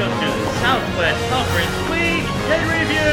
welcome to the Southwest Conference Week in Review.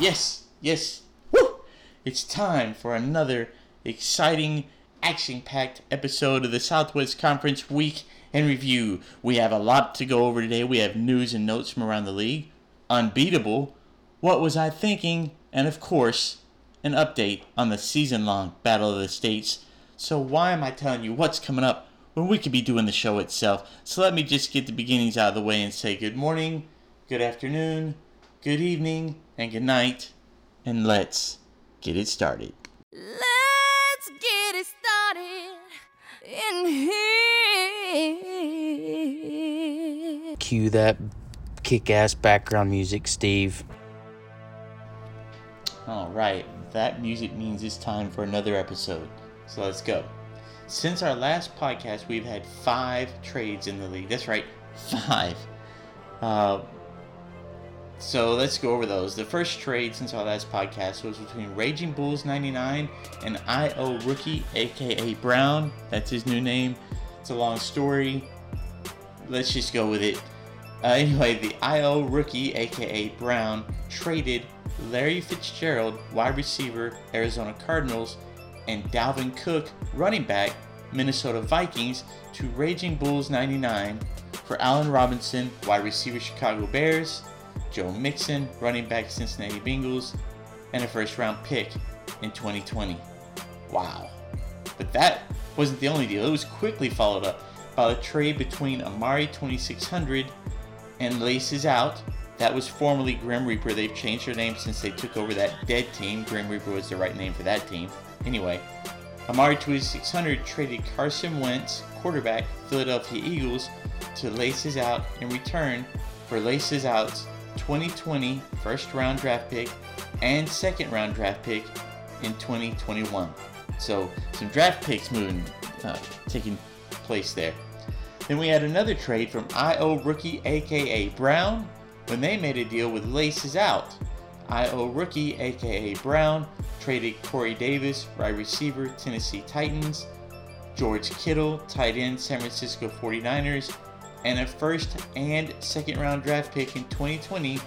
Yes, yes, woo! It's time for another exciting, action-packed episode of the Southwest Conference Week in Review. We have a lot to go over today. We have news and notes from around the league, unbeatable, what was I thinking, and of course, an update on the season-long Battle of the States. So why am I telling you what's coming up when we could be doing the show itself? So let me just get the beginnings out of the way and say good morning, good afternoon, good evening, and good night, and let's get it started. Let's get it started in here. Cue that kick ass background music, Steve. All right, that music means it's time for another episode. So let's go. Since our last podcast, we've had five trades in the league. That's right, five. Uh, so let's go over those. The first trade since our last podcast was between Raging Bulls 99 and IO Rookie, aka Brown. That's his new name. It's a long story. Let's just go with it. Uh, anyway, the IO Rookie, aka Brown, traded Larry Fitzgerald, wide receiver, Arizona Cardinals, and Dalvin Cook, running back, Minnesota Vikings, to Raging Bulls 99 for Allen Robinson, wide receiver, Chicago Bears, Joe Mixon, running back, Cincinnati Bengals, and a first round pick in 2020. Wow. But that wasn't the only deal. It was quickly followed up by a trade between Amari 2600 and Laces Out. That was formerly Grim Reaper. They've changed their name since they took over that dead team. Grim Reaper was the right name for that team. Anyway, Amari 2600 traded Carson Wentz, quarterback, Philadelphia Eagles, to Laces Out in return for Laces Out's 2020 first round draft pick and second round draft pick in 2021. So some draft picks moving, uh, taking place there. Then we had another trade from IO Rookie, aka Brown, when they made a deal with Laces Out. IO Rookie, aka Brown, traded Corey Davis, wide receiver, Tennessee Titans, George Kittle, tight end, San Francisco 49ers, and a first and second round draft pick in 2020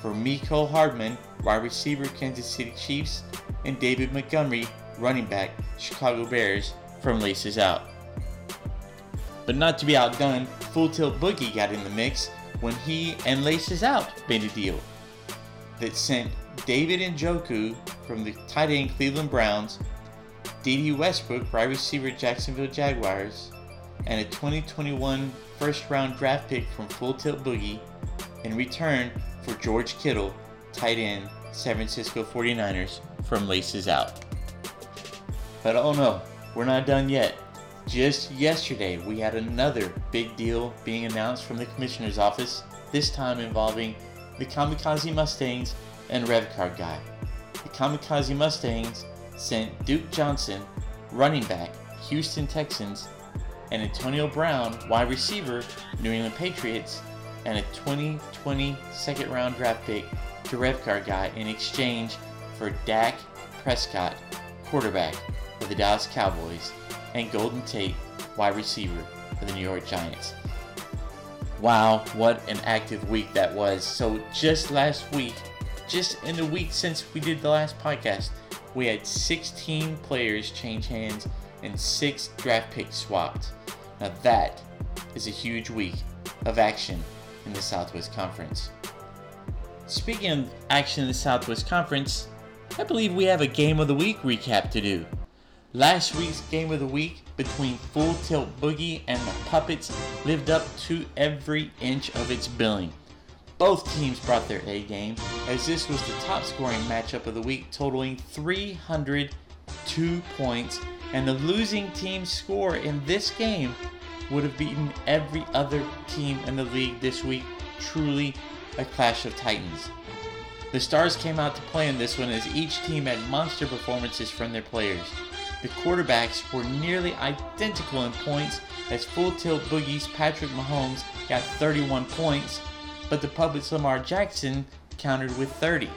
for Mecole Hardman, wide receiver, Kansas City Chiefs, and David Montgomery, running back, Chicago Bears, from Laces Out. But not to be outdone, Full Tilt Boogie got in the mix when he and Laces Out made a deal that sent David Njoku from the tight end Cleveland Browns, Dede Westbrook, wide receiver Jacksonville Jaguars, and a 2021 first round draft pick from Full Tilt Boogie in return for George Kittle, tight end San Francisco 49ers from Laces Out. But oh no, we're not done yet. Just yesterday, we had another big deal being announced from the commissioner's office, this time involving the Kamikaze Mustangs and Revcar Guy. The Kamikaze Mustangs sent Duke Johnson, running back, Houston Texans, and Antonio Brown, wide receiver, New England Patriots, and a 2020 second round draft pick to Revcar Guy in exchange for Dak Prescott, quarterback for the Dallas Cowboys, and Golden Tate, wide receiver for the New York Giants. Wow, what an active week that was. So, just last week, just in the week since we did the last podcast, we had 16 players change hands and 6 draft picks swapped. Now, that is a huge week of action in the Southwest Conference. Speaking of action in the Southwest Conference, I believe we have a Game of the Week recap to do. Last week's Game of the Week between Full Tilt Boogie and the Puppets lived up to every inch of its billing. Both teams brought their A game, as this was the top scoring matchup of the week, totaling 302 points, and the losing team's score in this game would have beaten every other team in the league this week. Truly a clash of titans. The Stars came out to play in this one as each team had monster performances from their players. The quarterbacks were nearly identical in points as Full Tilt Boogie's Patrick Mahomes got 31 points, but the Puppets Lamar Jackson countered with 30.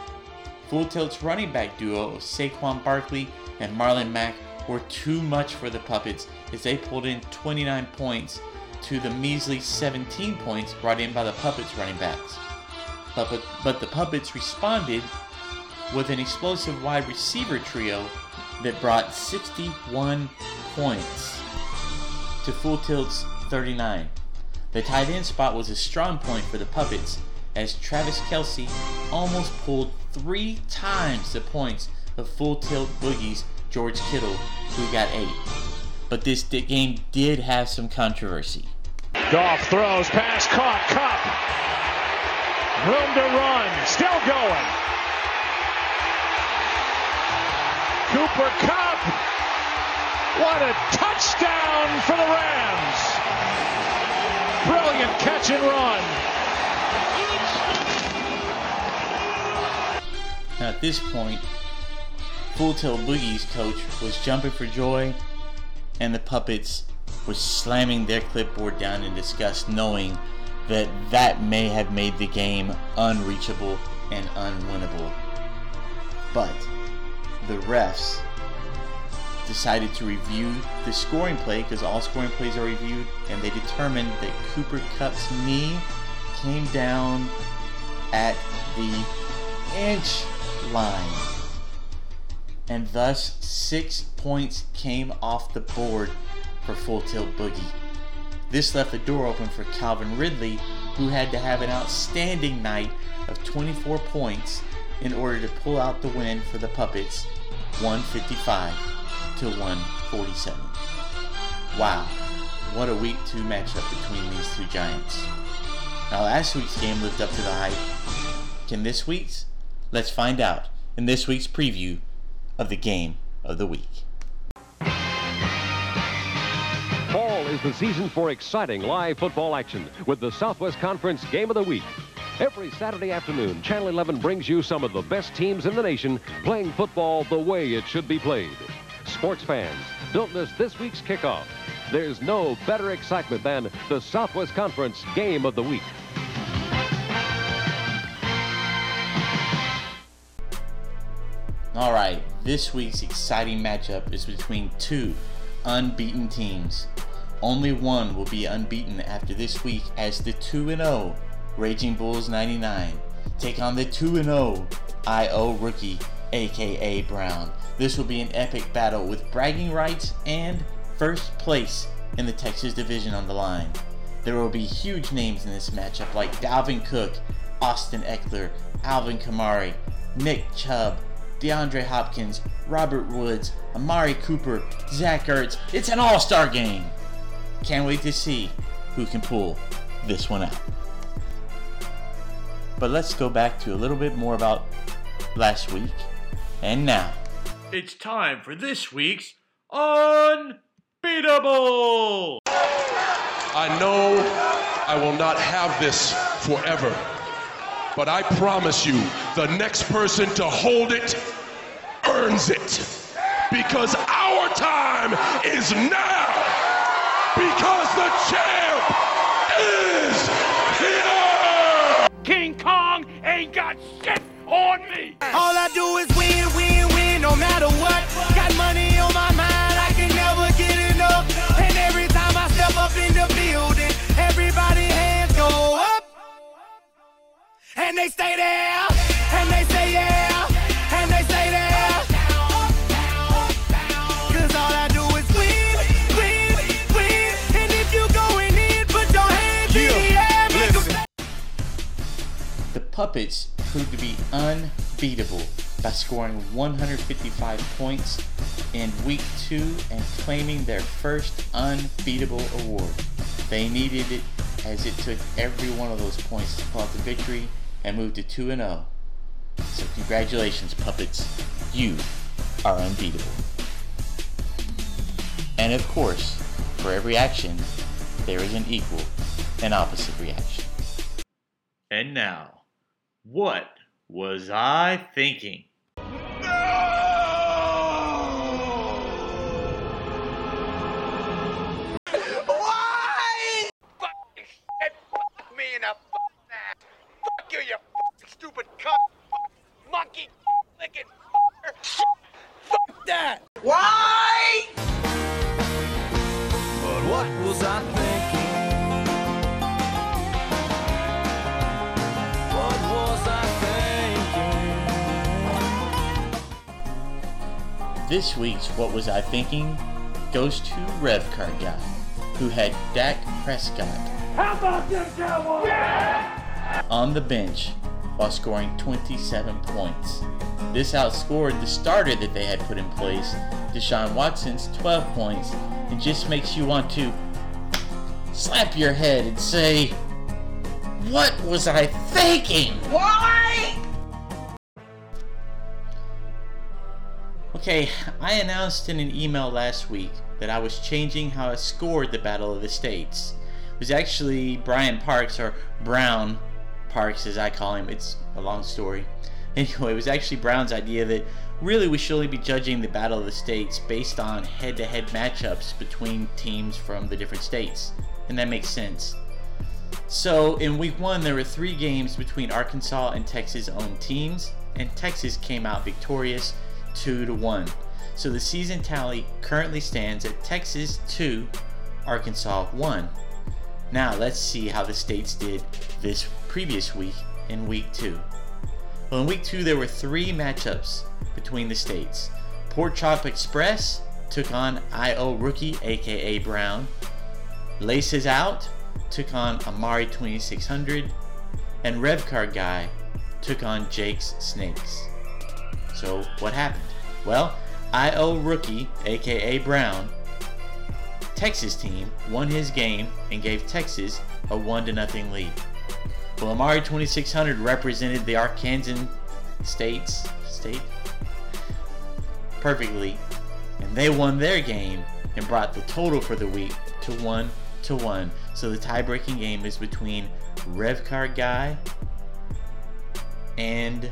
Full Tilt's running back duo of Saquon Barkley and Marlon Mack were too much for the Puppets as they pulled in 29 points to the measly 17 points brought in by the Puppets running backs. But, but, but the Puppets responded with an explosive wide receiver trio that brought 61 points to Full Tilt's 39. The tight end spot was a strong point for the Puppets as Travis Kelce almost pulled three times the points of Full Tilt Boogie's George Kittle, who got eight. But this game did have some controversy. Goff throws, pass caught, Kupp. Room to run, still going. Cooper Kupp. What a touchdown for the Rams. Brilliant catch and run. Now at this point, Full Tilt Boogie's coach was jumping for joy, and the puppets were slamming their clipboard down in disgust, knowing that that may have made the game unreachable and unwinnable. But the refs decided to review the scoring play because all scoring plays are reviewed, and they determined that Cooper Kupp's knee came down at the inch line. And thus, six points came off the board for Full Tilt Boogie. This left the door open for Calvin Ridley, who had to have an outstanding night of 24 points in order to pull out the win for the Puppets 155 to 147. Wow, what a week two matchup between these two giants. Now, last week's game lived up to the hype. Can this week's? Let's find out in this week's preview of the game of the week. Fall is the season for exciting live football action with the Southwest Conference Game of the Week. Every Saturday afternoon, Channel 11 brings you some of the best teams in the nation playing football the way it should be played. Sports fans, don't miss this week's kickoff. There's no better excitement than the Southwest Conference Game of the Week. All right, this week's exciting matchup is between two unbeaten teams. Only one will be unbeaten after this week as the 2 0 Raging Bulls 99 take on the 2 0 IO rookie, aka Brown. This will be an epic battle with bragging rights and first place in the Texas division on the line. There will be huge names in this matchup like Dalvin Cook, Austin Ekeler, Alvin Kamara, Nick Chubb, DeAndre Hopkins, Robert Woods, Amari Cooper, Zach Ertz. It's an all star game. Can't wait to see who can pull this one out. But let's go back to a little bit more about last week and now. It's time for this week's Unbeatable! I know I will not have this forever, but I promise you, the next person to hold it earns it. Because our time is now. Because the champ is here. King Kong ain't got shit on me. All I do is win, win, win, no matter what. Got money on my mind, I can never get enough. And every time I step up in the building, everybody hands go up. And they stay there, Puppets proved to be unbeatable by scoring 155 points in week two and claiming their first unbeatable award. They needed it as it took every one of those points to pull out the victory and move to 2 0. So, congratulations, Puppets. You are unbeatable. And of course, for every action, there is an equal and opposite reaction. And now, what was I thinking? This week's What Was I Thinking goes to Rev Card Guy, who had Dak Prescott How about them Cowboys? on the bench while scoring 27 points. This outscored the starter that they had put in place, Deshaun Watson's 12 points, and just makes you want to slap your head and say, What was I thinking? Why? Okay, I announced in an email last week that I was changing how I scored the Battle of the States. It was actually Brian Parks, or Brown Parks as I call him. It's a long story. Anyway, it was actually Brown's idea that really we should only be judging the Battle of the States based on head to head matchups between teams from the different states. And that makes sense. So, in week one, there were three games between Arkansas and Texas owned teams, and Texas came out victorious 2 to 1. So, the season tally currently stands at Texas 2, Arkansas 1. Now, let's see how the states did this previous week in week 2. Well, in week 2, there were three matchups between the states. Pork Chop Express took on IO Rookie, aka Brown. Laces Out took on Amari 2600, and Revcar Guy took on Jake's Snakes. So, what happened? Well, IO Rookie, aka Brown, Texas team won his game and gave Texas a 1 to nothing lead. Well, Amari 2600 represented the Arkansan states state perfectly, and they won their game and brought the total for the week to 1 to 1. So the tie-breaking game is between Revcar Guy and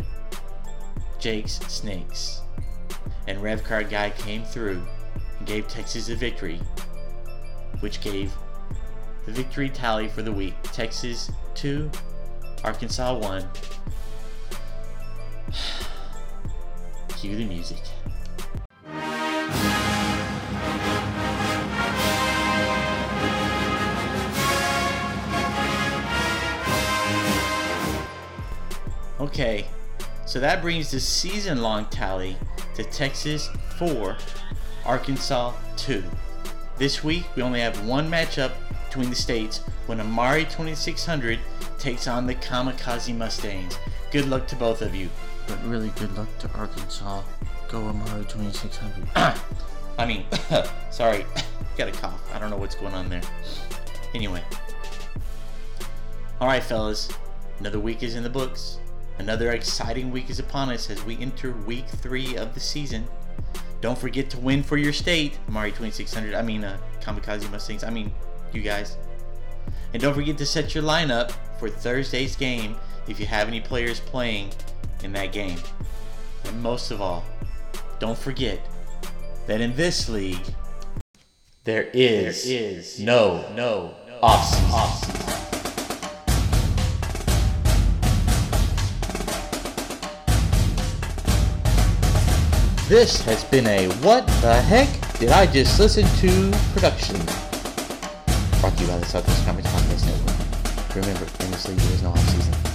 Jake's Snakes. And Revcar Guy came through and gave Texas a victory, which gave the victory tally for the week Texas 2, Arkansas 1. Cue the music. Okay, so that brings the season long tally to Texas 4, Arkansas 2. This week, we only have one matchup between the states when Amari 2600 takes on the Kamikaze Mustangs. Good luck to both of you. But really, good luck to Arkansas. Go Amari 2600. I mean, sorry, got a cough. I don't know what's going on there. Anyway. Alright, fellas, another week is in the books. Another exciting week is upon us as we enter week three of the season. Don't forget to win for your state, Mari 2600. I mean, uh, Kamikaze Mustangs. I mean, you guys. And don't forget to set your lineup for Thursday's game if you have any players playing in that game. And most of all, don't forget that in this league, there is, there is no, no, off season. Off This has been a What the Heck Did I Just Listen to production. Brought to you by the Southwest Conference Podcast Network. Remember, league, there is no off season.